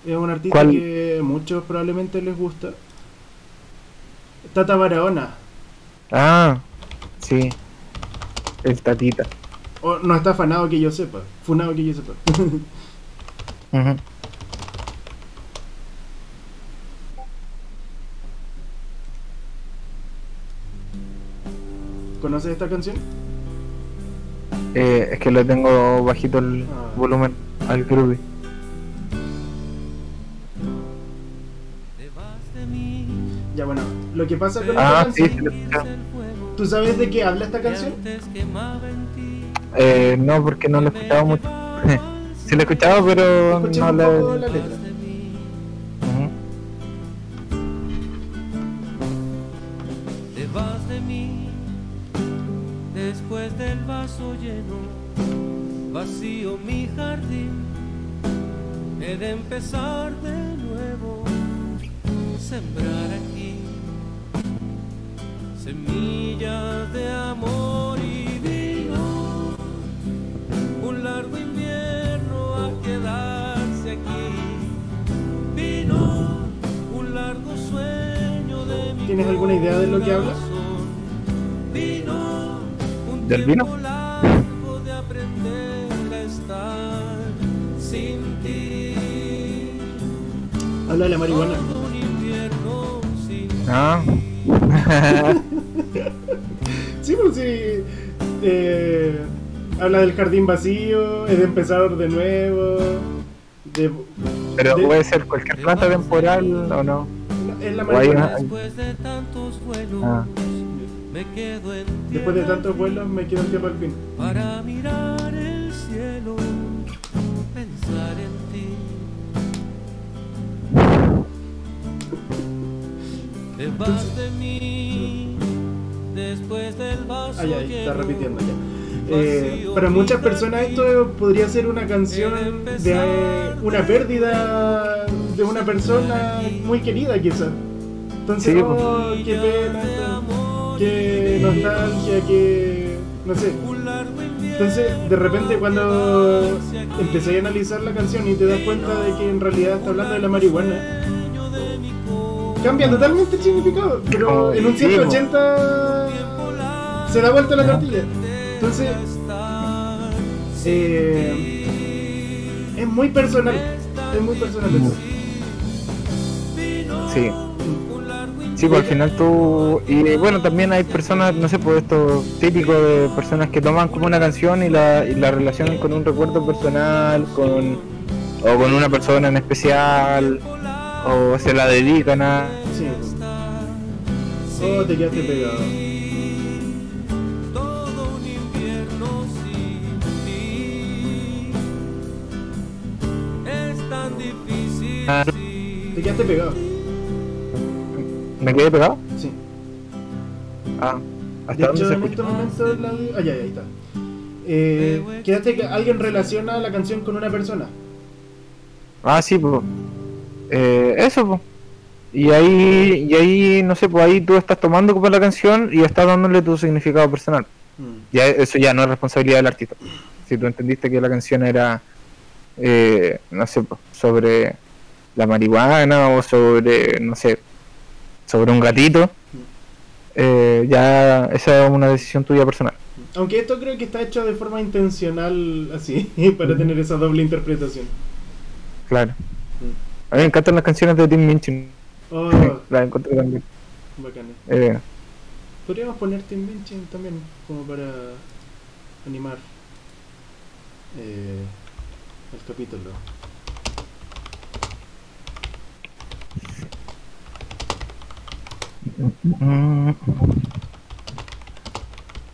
Es un artista ¿Cuál? que muchos probablemente les gusta. Tata Barahona. Ah, sí. El tatita. O no está fanado que yo sepa. Funado que yo sepa. ¿Conoces esta canción? Eh, es que le tengo bajito el Ah. volumen al groovy. Ya bueno, lo que pasa con Ah, esta sí, sí, canción, escuchado. ¿tú sabes de qué habla esta canción? Eh, no, porque no lo he escuchado mucho. sí lo he escuchado, pero Escuchemos no un poco la letra. Ujú. Te vas de mí después del vaso lleno, vacío mi jardín. He de empezar de nuevo, sembrar aquí semillas de amor y vino. Un largo invierno a quedarse aquí. Vino, un largo sueño de mi ¿Tienes alguna idea de lo que hablas? Vino, un ¿Del vino? largo de aprender a estar sin ti. Habla de la marihuana. Ah. Sí, pues sí. eh, habla del jardín vacío, es de empezar de nuevo. De, Pero de- puede ser cualquier planta temporal o no. es la una- Después de tantos vuelos, Ah. me quedo en Después de tantos vuelos me quedo en tierra al fin. para mirar el cielo, pensar en ti. Te vas de mí Ah, ya, está repitiendo ya. Eh, para muchas personas esto podría ser una canción de eh, una pérdida de una persona muy querida quizás. Entonces, Sí, oh, qué pena, qué nostalgia, qué... no sé. Entonces, de repente cuando empecé a analizar la canción y te das cuenta de que en realidad está hablando de la marihuana, cambia totalmente el significado. Pero Como en un sí, 180 se da vuelta la tortilla. Entonces, eh, es muy personal. Es muy personal eso. Sí. Sí, pues al final tú. Y bueno, también hay personas, no sé, pues esto típico de personas que toman como una canción y la, y la relacionan con un recuerdo personal, con. o con una persona en especial, o se la dedican a. Sí. Oh, te quedaste pegado. Te quedaste pegado. ¿Me quedé pegado? Sí. Ah, ¿hasta dónde se escucha? este. Ah, ya, ya, ahí está. Eh, quedaste que alguien relaciona la canción con una persona. Ah, sí, pues. Eh, eso, pues. Y ahí, y ahí, no sé, pues ahí tú estás tomando como la canción y estás dándole tu significado personal. Ya eso ya no es responsabilidad del artista. Si tú entendiste que la canción era, eh, no sé, pues, sobre la marihuana o sobre, no sé, sobre un gatito, eh, ya esa es una decisión tuya personal. Aunque esto creo que está hecho de forma intencional, así, para tener esa doble interpretación. Claro. A mí me encantan las canciones de Tim Minchin. Oh, las encontré también. bacana. Eh, Podríamos poner Tim Minchin también, como para animar eh, el capítulo. mm,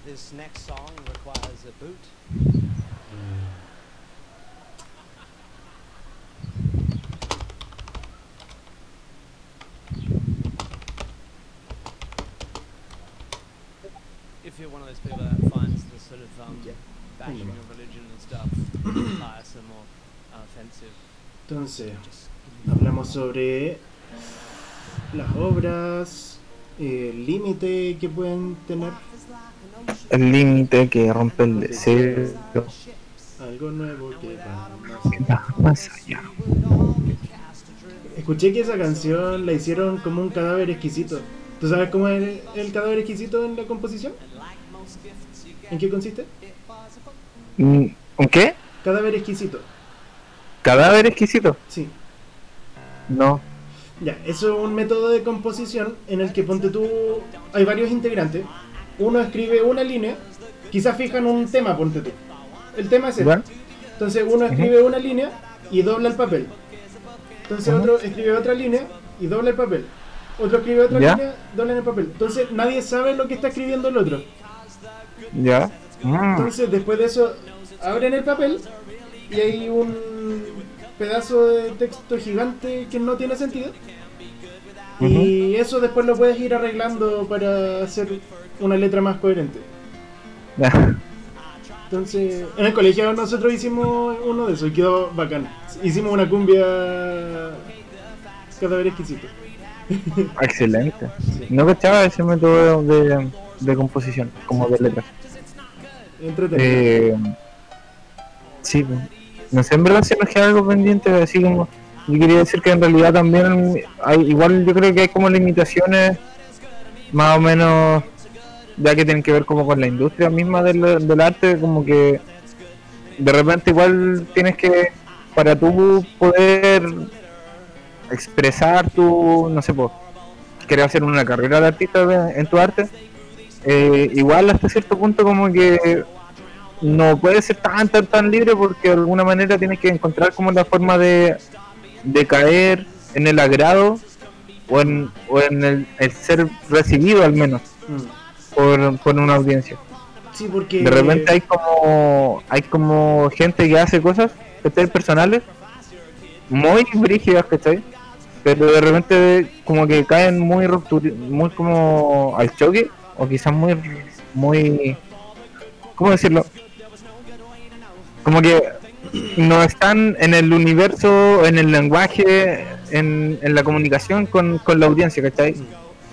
This next song requires a boot. If you're one of those people that finds the sort of um, bashing of religion and stuff tiresome or uh, offensive, Entonces, hablamos sobre las obras, eh, el límite que pueden tener, el límite que rompe el deseo. algo nuevo que va más allá. Escuché que esa canción la hicieron como un cadáver exquisito. ¿Tú sabes cómo es el, el cadáver exquisito en la composición? ¿En qué consiste? Mm, ¿Un qué? Cadáver exquisito. ¿Cadáver exquisito? Sí. No. Ya, eso es un método de composición en el que ponte tú, hay varios integrantes, uno escribe una línea, quizás fijan un tema, ponte tú. El tema es este. Entonces uno escribe una línea y dobla el papel. Entonces otro escribe otra línea y dobla el papel. Otro escribe otra ¿Ya? línea, dobla el papel. Entonces nadie sabe lo que está escribiendo el otro. ¿Ya? Mm, Entonces después de eso abren el papel y hay un pedazo de texto gigante que no tiene sentido. Y eso después lo puedes ir arreglando para hacer una letra más coherente. Entonces, en el colegio nosotros hicimos uno de esos y quedó bacán. Hicimos una cumbia cada vez exquisito. Excelente. No cachaba ese método de, de composición, como de letras. Entretenido. Eh, sí. No sé, en verdad si nos queda algo pendiente, así como yo quería decir que en realidad también hay, igual yo creo que hay como limitaciones más o menos, ya que tienen que ver como con la industria misma del, arte, como que de repente igual tienes que, para tú poder expresar tu, no sé, pues, querer hacer una carrera de artista en tu arte, eh, igual hasta cierto punto como que no puede ser tan tan tan libre porque de alguna manera tienes que encontrar como la forma de, de caer en el agrado o en, o en el, el ser recibido al menos Mm. por, por una audiencia. Sí, porque. De repente hay como hay como gente que hace cosas ¿cachai? personales muy brígidas, ¿cachai? Pero de repente como que caen muy ruptur muy como al choque o quizás muy muy ¿cómo decirlo? Como que no están en el universo, en el lenguaje, en, en la comunicación con, con la audiencia, ¿cachai?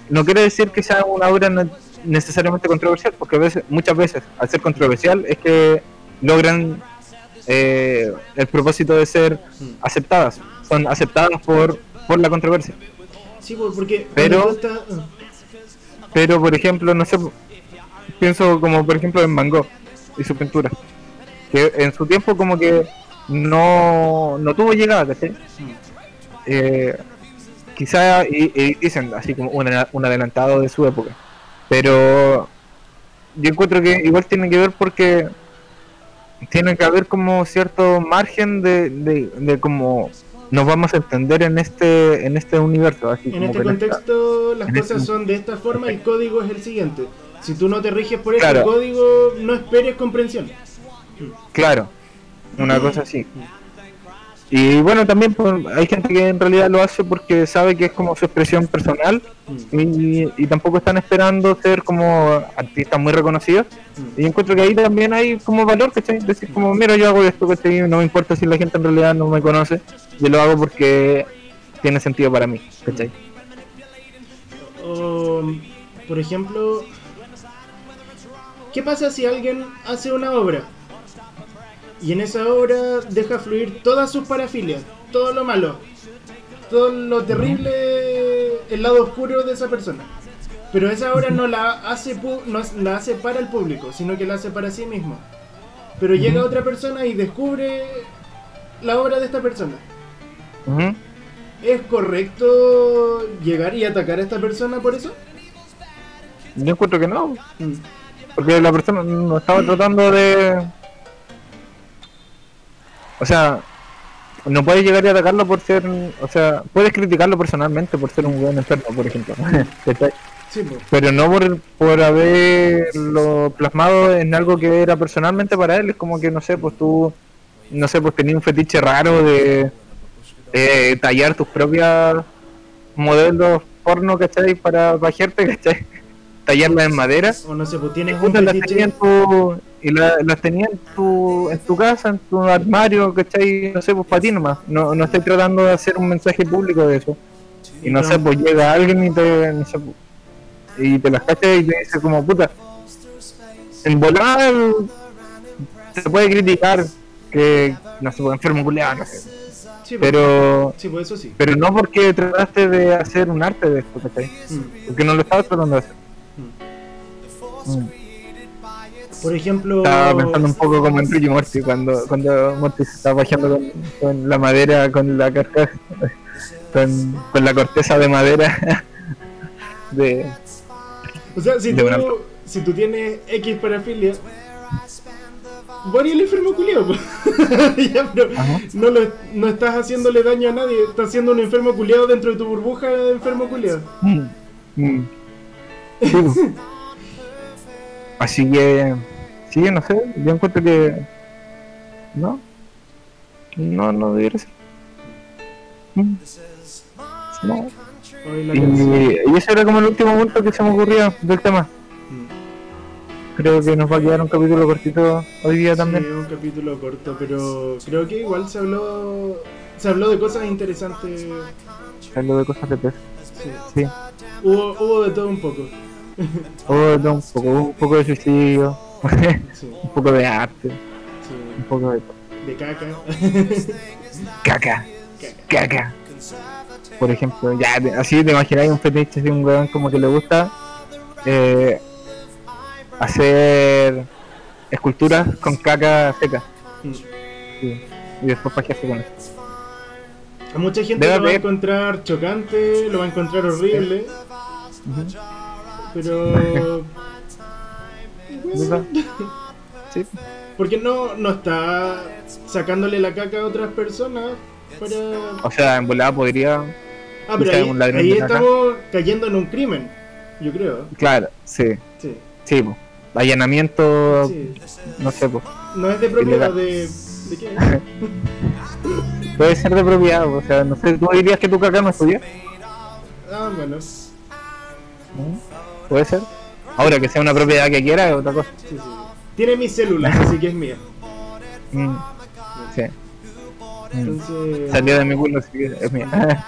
No quiere decir que sea una obra ne- necesariamente controversial, porque a veces, muchas veces al ser controversial es que logran eh, el propósito de ser aceptadas, son aceptadas por, por la controversia. Sí, pues, porque. Pero- ah, Pero, por ejemplo, no sé, pienso como por ejemplo en Van Gogh y su pintura, que en su tiempo como que no, no tuvo llegada, ¿cachai? Eh, quizá, y, y dicen así como un, un adelantado de su época, pero yo encuentro que igual tiene que ver porque tiene que haber como cierto margen de, de, de cómo nos vamos a entender en este en este universo así En como este contexto, las en cosas este- son de esta forma, el código es el siguiente. Si tú no te riges por Claro. este código, no esperes comprensión. Claro, una cosa así. Y bueno, también hay gente que en realidad lo hace porque sabe que es como su expresión personal y, y tampoco están esperando ser como artistas muy reconocidos. Y encuentro que ahí también hay como valor, ¿cachai? Decir como, mira, yo hago esto, ¿cachai? No me importa si la gente en realidad no me conoce, yo lo hago porque tiene sentido para mí, ¿cachai? O, por ejemplo, ¿qué pasa si alguien hace una obra y en esa obra deja fluir todas sus parafilias, todo lo malo, todo lo terrible, el lado oscuro de esa persona? Pero esa obra no la hace pu- no la hace para el público, sino que la hace para sí mismo. Pero llega otra persona y descubre la obra de esta persona. ¿Es correcto llegar y atacar a esta persona por eso? Yo encuentro que no, Mm. porque la persona no estaba tratando de... O sea, no puedes llegar y atacarlo por ser... O sea, puedes criticarlo personalmente por ser un buen enfermo, por ejemplo. Sí, pues. Pero no por, por haberlo plasmado en algo que era personalmente para él. Es como que, no sé, pues tú... No sé, pues tenías un fetiche raro de... eh, tallar tus propias modelos porno, ¿cachai? Para bajarte, ¿cachai? Tallarlas en madera. O no sé, pues tienes un Puta, las tu, y la- las tenía en tu, en tu casa, en tu armario, ¿cachai? No sé, pues para ti nomás. No, no estoy tratando de hacer un mensaje público de eso. Y no sé, pues llega alguien y te, no sé, pues, y te las cacha y te dice como, puta, en volar se puede criticar que, no sé, pues enfermo culeado, no sé. Sí, pues. Pero, Sí, pues eso sí. pero no porque trataste de hacer un arte de esto, ¿cachai? Mm. Porque no lo estabas tratando de hacer. Mm. Por ejemplo, Estaba pensando un poco como en Ricky Morty cuando, cuando Morty se estaba bajando con, con la madera, con la carcasa, con, con la corteza de madera de o sea, si tú, una- si tú tienes X parafilia, Bonnie el enfermo Ajá. no, lo, no estás haciéndole daño a nadie, estás haciendo un enfermo culiado dentro de tu burbuja de enfermo culiado. Mm, mm. Sí. Así que sí, no sé, yo encuentro que no, no, no debería ser. Mm. No. Y, y ese era como el último punto que se me ocurría del tema. Mm. Creo que nos va a quedar un capítulo cortito hoy día Sí, también. un capítulo corto, pero creo que igual se habló se habló de cosas interesantes. Algo de cosas de pez. Sí. Sí. Hubo, hubo de todo un poco. Oh, un poco, un poco de suicidio, Sí, un poco de arte, un sí. poco de De caca. caca, caca. caca. Por ejemplo, ya, así te imagináis un fetiche de un weón como que le gusta eh, hacer esculturas con caca seca. Mm. Sí. Y después pajearse con eso. A mucha gente Debe lo va a encontrar chocante, lo va a encontrar horrible, pero... Sí. Porque no, no está sacándole la caca a otras personas para... O sea, en volada podría. Ah, pero ahí, un ahí estamos cayendo en un crimen, yo creo. Claro, sí. Sí. Sí, po. Allanamiento, sí. no sé, po. No es de propiedad de... ¿De qué? Puede ser de propiedad, o sea, no sé, ¿tú dirías que tu caca no es tuya? Ah, bueno. ¿No? Puede ser. Ahora que sea una propiedad que quiera es otra cosa. Sí, sí. Tiene mis células, así que es mía. Mm. Sí. Mm. Entonces... Salió de mi culo, así que es mía.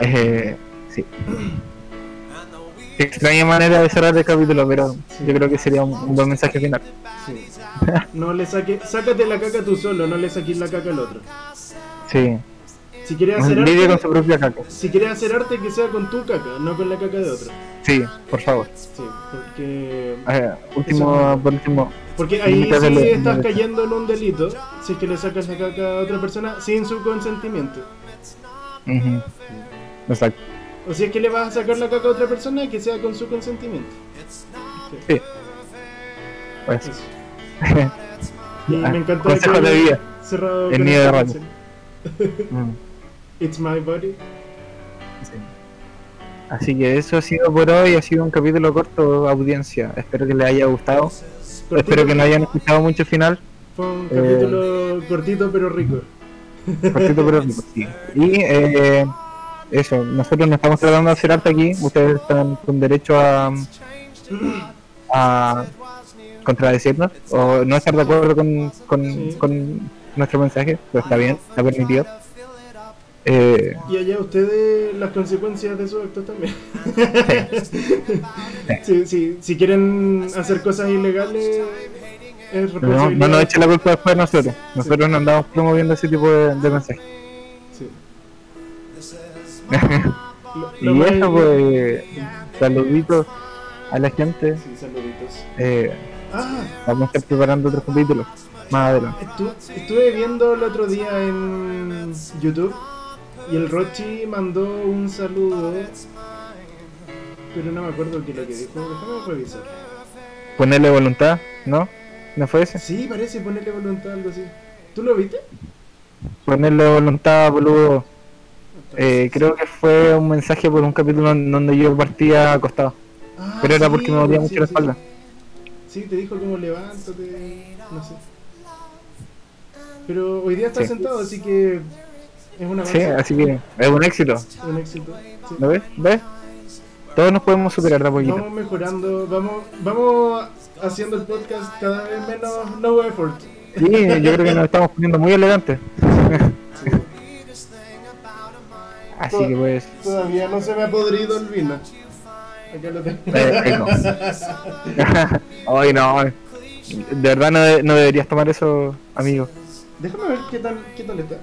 eh, sí. Extraña manera de cerrar el capítulo, pero yo creo que sería un, un buen mensaje final. Sí. No le saque, sácate la caca tú solo, no le saques la caca al otro. Sí. Si quieres hacer Lidia con su arte, propia caca. si quieres hacer arte que sea con tu caca, no con la caca de otro. Sí, por favor. Sí, porque Eh, último, por último. porque ahí sí de- estás de- cayendo en un delito si es que le sacas la caca a otra persona sin su consentimiento. Ujú. Exacto. O si es que le vas a sacar la caca a otra persona que sea con su consentimiento. Sí. Pues. Eso. Y me encantó Consejos que de vida. cerrado El nido de canción. It's my body. sí. Así que eso ha sido por hoy, ha sido un capítulo corto, audiencia. Espero que les haya gustado. Cortito, Espero que no hayan escuchado mucho el final. Fue un Eh, capítulo cortito pero rico. Cortito pero rico, sí. Y eh, eso, nosotros no estamos tratando de hacer arte aquí. Ustedes están con derecho a, a contradecirnos o no estar de acuerdo con, con, Sí. con nuestro mensaje, pero está bien, está permitido. Eh, Y allá ustedes las consecuencias de sus actos también. Sí, sí, si quieren hacer cosas ilegales, es no, responsabilidad. no nos echen la culpa después de nosotros. Nosotros no andamos promoviendo ese tipo de, de mensajes. Sí. Lo- lo y eso, pues, saluditos a la gente. Sí, saluditos. Eh, Ah, vamos a estar preparando otros capítulos más adelante. estu- estuve viendo el otro día en YouTube y el Rochi mandó un saludo, pero no me acuerdo qué es lo que dijo. Déjame revisar. Ponerle voluntad, ¿no? ¿No fue ese? Sí, parece ponerle voluntad, algo así. ¿Tú lo viste? Ponerle voluntad, boludo. Eh, creo que fue un mensaje por un capítulo donde yo partía acostado. Ah, Pero era sí, porque me dolía sí, mucho la espalda. Sí, te dijo como levántate, no sé. Pero hoy día está Sí. sentado, así que es una Sí, así que es un éxito. un éxito. sí. ¿Lo ves? ¿Ves? Todos nos podemos superar de poquito. Vamos mejorando, vamos, vamos haciendo el podcast cada vez menos no effort. Sí, yo creo que nos estamos poniendo muy elegantes. Así que pues. Todavía no se me ha podrido el vino. Acá lo tengo. Eh, eh, no. Ay, no. De verdad no, de- no deberías tomar eso, amigo. Déjame ver qué tal, qué tal está.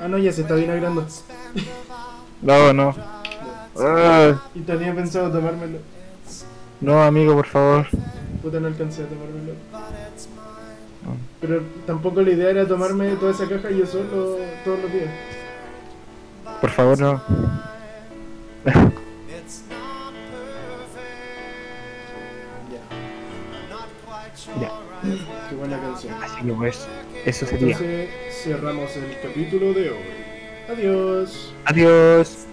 Ah, no, ya se está vinagrando. No, no. Ah, Y tenía pensado tomármelo. no, amigo, por favor. Puta, no alcancé a tomármelo. Pero tampoco la idea era tomarme toda esa caja yo solo todos los días. Por favor, no. Ya. Qué buena canción. Así que pues, eso sería. Entonces cerramos el capítulo de hoy. Adiós. Adiós.